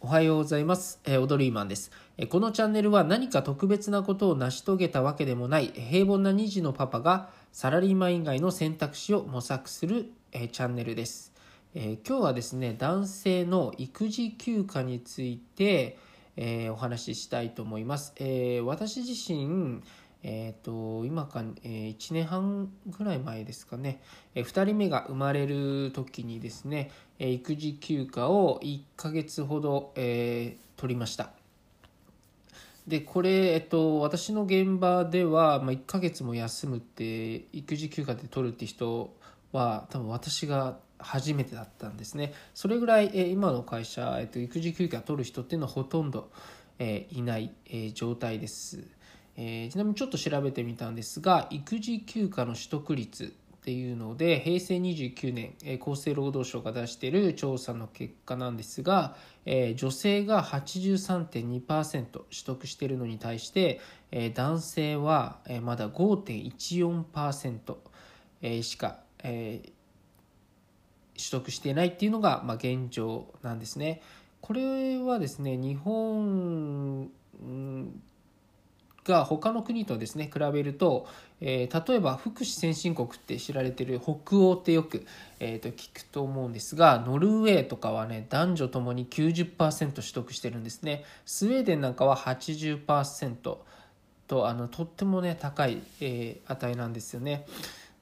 おはようございます。えーオドリーマンです。えーこのチャンネルは何か特別なことを成し遂げたわけでもない平凡な2児のパパがサラリーマン以外の選択肢を模索する、えーチャンネルです、えー今日はですね、男性の育児休暇について、えーお話ししたいと思います。えー私自身、えー、と今か、え1年半ぐらい前ですかね、え2人目が生まれる時にですね、え育児休暇を1ヶ月ほど、えー取りました。でこれ、えっと、私の現場では、まあ、1ヶ月も休むって育児休暇で取るって人は多分私が初めてだったんですね。それぐらい、えー今の会社、えっと、育児休暇取る人っていうのはほとんど、えーいない、えー状態です。えーちなみにちょっと調べてみたんですが育児休暇の取得率っていうので平成29年、厚生労働省が出している調査の結果なんですが、女性が83.2%取得しているのに対して、男性は、まだ5.14%、しか、取得していないっていうのが、現状なんですね。これはですね日本が他の国とですね比べると、えー例えば福祉先進国って知られてる北欧ってよく、えーと聞くと思うんですがノルウェーとかはね男女ともに90%取得してるんですねスウェーデンなんかは80%とあのとってもね高い、えー値なんですよね。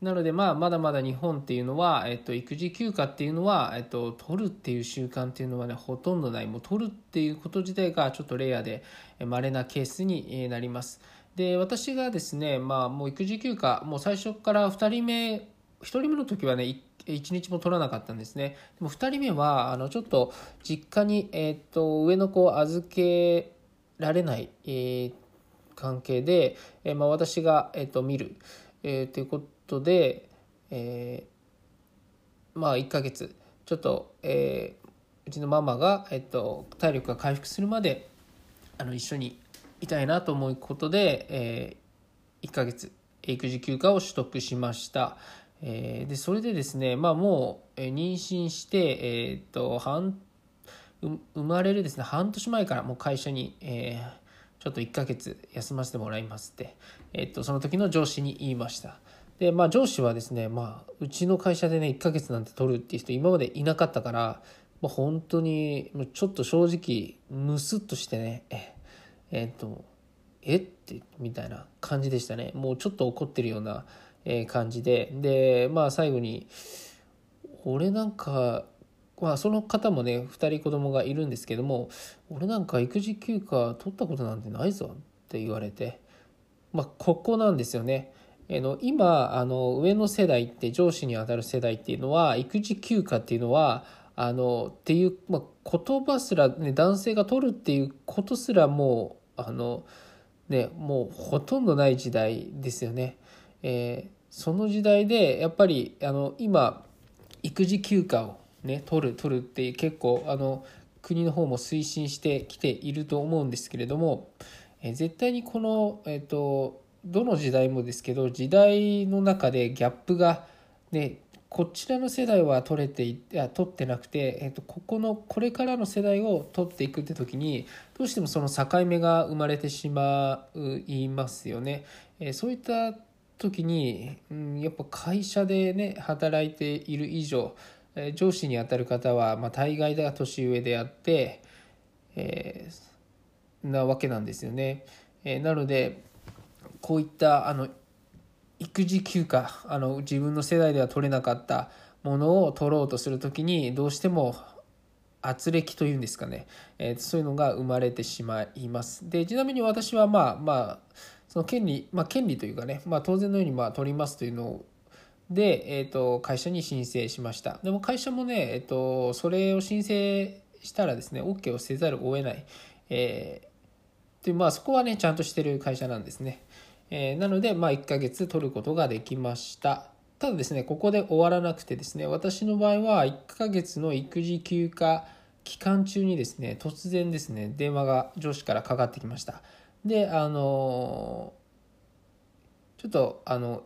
なので、まあ、まだまだ日本っていうのは、えっと、育児休暇っていうのは、えっと、取るっていう習慣っていうのはねほとんどない。もう取るっていうこと自体がちょっとレアでまれなケースになります。で私がですね、まあ、もう育児休暇もう最初から2人目1人目の時はね1日も取らなかったんですね。でも2人目はあのちょっと実家に、えっと上の子を預けられない、えー関係で、えーまあ、私が、えっと見る、えーということで、えーまあ1ヶ月。ちょっと、えーうちのママが、えっと、体力が回復するまであの一緒にいたいなと思うことで、えー1ヶ月。育児休暇を取得しました。えーでそれでですね、まあ、もう妊娠して、えーっと半生まれるですね半年前からもう会社に、えーちょっと1ヶ月休ませてもらいますって、えっとその時の上司に言いました。でまあ上司はですね、まあ、うちの会社でね1ヶ月なんて取るっていう人今までいなかったから、まあ、本当にちょっと正直ムスッとしてねえっとえってみたいな感じでしたねもうちょっと怒ってるようなえ感じででまあ最後に俺なんかまあその方もね2人子供がいるんですけども俺なんか育児休暇取ったことなんてないぞって言われてまあここなんですよね。あの今あの上の世代って上司にあたる世代っていうのは育児休暇っていうのはあのっていう、まあ、言葉すら、ね、男性が取るっていうことすらもうあのねもうほとんどない時代ですよね。えーその時代でやっぱりあの今育児休暇をね取る取るって結構あの国の方も推進してきていると思うんですけれども、えー絶対にこの、えー、とどの時代もですけど時代の中でギャップがねこちらの世代は取れていや取ってなくて、えー、とここのこれからの世代を取っていくって時にどうしてもその境目が生まれてしまいますよね。えそういった時に、うん、やっぱ会社でね働いている以上、え上司にあたる方は、まあ、大概が年上であって、えーなわけなんですよね。えなのでこういったあの育児休暇あの自分の世代では取れなかったものを取ろうとする時にどうしても圧力というんですかね、えーそういうのが生まれてしまいます。でちなみに私はまあまあその権利、まあ、権利というかね、まあ、当然のようにまあ取りますというのをで、えー、と会社に申請しました。でも会社もね、えー、とそれを申請したらですね OK をせざるを得ない、えーでまあそこはねちゃんとしてる会社なんですね。えーなので、まあ、1ヶ月取ることができました。ただですね、ここで終わらなくてですね、私の場合は1ヶ月の育児休暇期間中にですね、突然ですね、電話が上司からかかってきました。で、あのーちょっと、あの、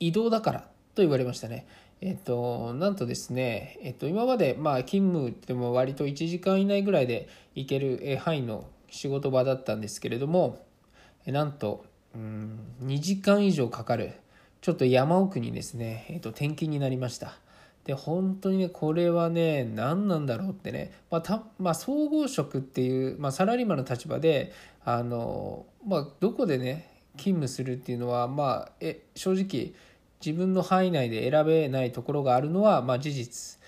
移動だからと言われましたね。えっと、なんとですね、えっと、今まで、まあ、勤務でも割と1時間以内ぐらいで行ける範囲の仕事場だったんですけれども、なんと、うん、2時間以上かかる、ちょっと山奥にですね、えっと、転勤になりました。で、本当にね、これはね、何なんだろうってね、まあ、たまあ、総合職っていう、まあ、サラリーマンの立場で、あの、まあ、どこでね、勤務するっていうのは、まあ、え正直、自分の範囲内で選べないところがあるのは、まあ、事実。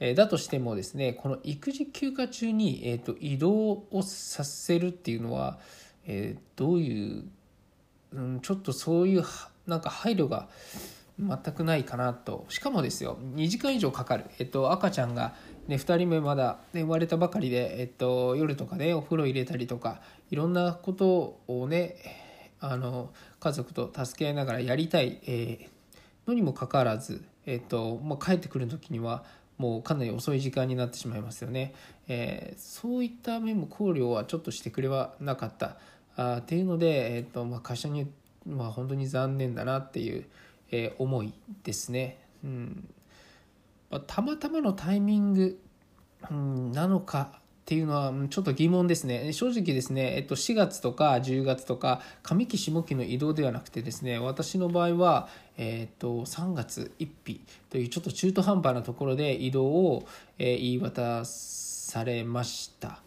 えだとしてもですね、この育児休暇中に、えーと、移動をさせるっていうのは、えー、どういう、うん、ちょっとそういうなんか配慮が全くないかなと。しかもですよ、2時間以上かかる。えっ、と、赤ちゃんが、ね、2人目まだ、ね、生まれたばかりで、えっ、と、夜とかね、お風呂入れたりとか、いろんなことをね、あの家族と助け合いながらやりたい、えーのにもかかわらず、えーとまあ、帰ってくる時にはもうかなり遅い時間になってしまいますよね。えー、そういった面も考慮はちょっとしてくれはなかったあっていうので、えーとまあ、会社に、まあ、本当に残念だなっていう、えー、思いですね。うんまあ、たまたまのタイミング、うん、なのかっていうのはちょっと疑問ですね。正直ですね、えっと、4月とか10月とか上期下期の移動ではなくてですね、私の場合は、えっと、3月1日というちょっと中途半端なところで移動を、え言い渡されました。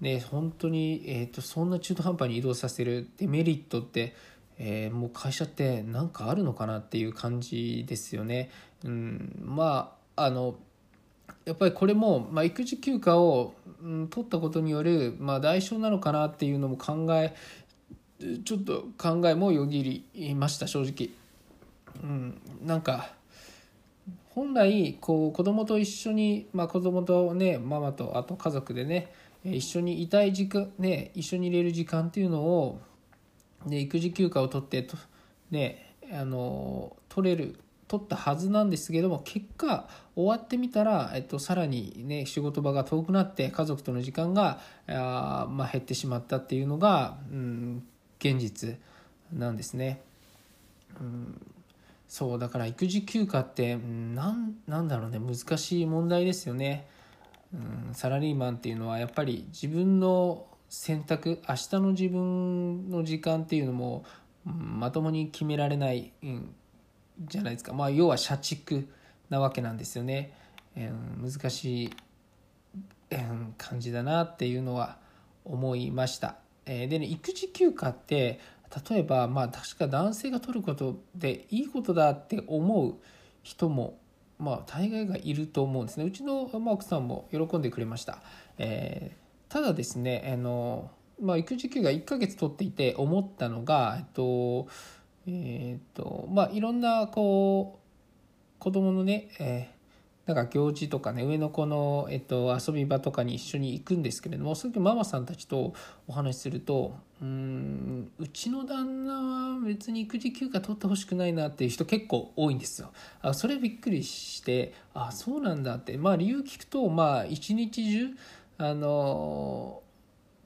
ね、本当に、えっと、そんな中途半端に移動させるデメリットって、えー、もう会社って何かあるのかなっていう感じですよね。うん、まああのやっぱりこれも、まあ、育児休暇を、うん、取ったことによる、まあ、代償なのかなっていうのも考えちょっと考えもよぎりました正直。うん、なんか本来こう子供と一緒に、まあ、子供とねママとあと家族でね一緒にいたい時間ね一緒にいれる時間っていうのを、ね、育児休暇を取ってとねあの取れる取ったはずなんですけども結果終わってみたら、えっと、さらにね仕事場が遠くなって家族との時間があ、まあ、減ってしまったっていうのが、うん、現実なんですね。うんそうだから育児休暇ってなんなんだろうね難しい問題ですよね、うん、サラリーマンっていうのはやっぱり自分の選択明日の自分の時間っていうのも、まともに決められない、うんじゃないですか、まあ、要は社畜なわけなんですよね、えー、難しい、えー、感じだなっていうのは思いました、え、でね育児休暇って例えばまあ確か男性が取ることでいいことだって思う人もまあ大概がいると思うんですね。うちの、まあ、奥さんも喜んでくれました、えー、ただですねあの、まあ、育児休暇1ヶ月取っていて思ったのがえっとえっ、とまあいろんなこう子供のね、えー、なんか行事とかね上の子の、えっと、遊び場とかに一緒に行くんですけれどもその時ママさんたちとお話しするとうんうちの旦那は別に育児休暇取ってほしくないなっていう人結構多いんですよ。あそれびっくりしてあそうなんだってまあ理由聞くとまあ一日中あの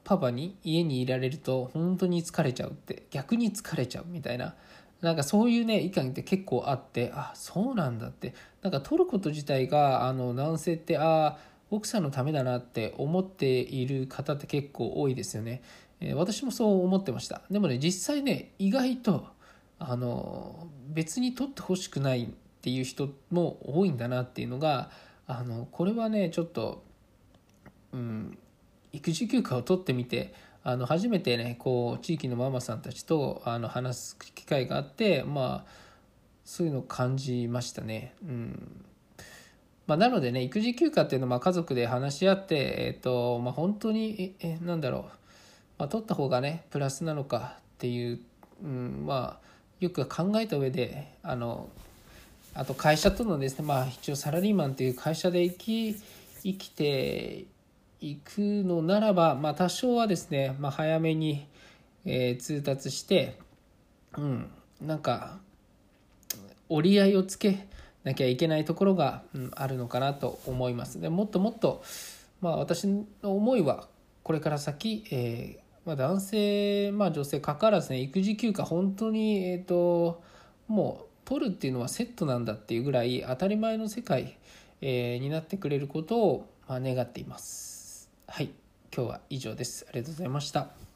パパに家にいられると本当に疲れちゃうって逆に疲れちゃうみたいななんかそういうね意見って結構あってあそうなんだって。なんか取ること自体があの男性ってあ奥さんのためだなって思っている方って結構多いですよね、えー、私もそう思ってました。でもね実際ね意外とあの別に取ってほしくないっていう人も多いんだなっていうのがあのこれはねちょっとうん育児休暇を取ってみてあの初めてねこう地域のママさんたちとあの話す機会があってまあそういうのを感じましたね。うんまあ、なのでね育児休暇っていうのはまあ家族で話し合って、えーとまあ、本当にえなんだろう、まあ、取った方がねプラスなのかっていう、うん、まあよく考えた上であのあと会社とのですねまあ一応サラリーマンっていう会社で生き生きて行くのならば、まあ、多少はですね、まあ、早めに、えー、通達して、うん、なんか折り合いをつけなきゃいけないところが、うん、あるのかなと思います。でもっともっと、まあ、私の思いはこれから先、えー、まあ、男性、まあ、女性かかわらずね育児休暇本当に、えーと、もう取るっていうのはセットなんだっていうぐらい当たり前の世界、えー、になってくれることを、願っています。はい今日は以上です。ありがとうございました。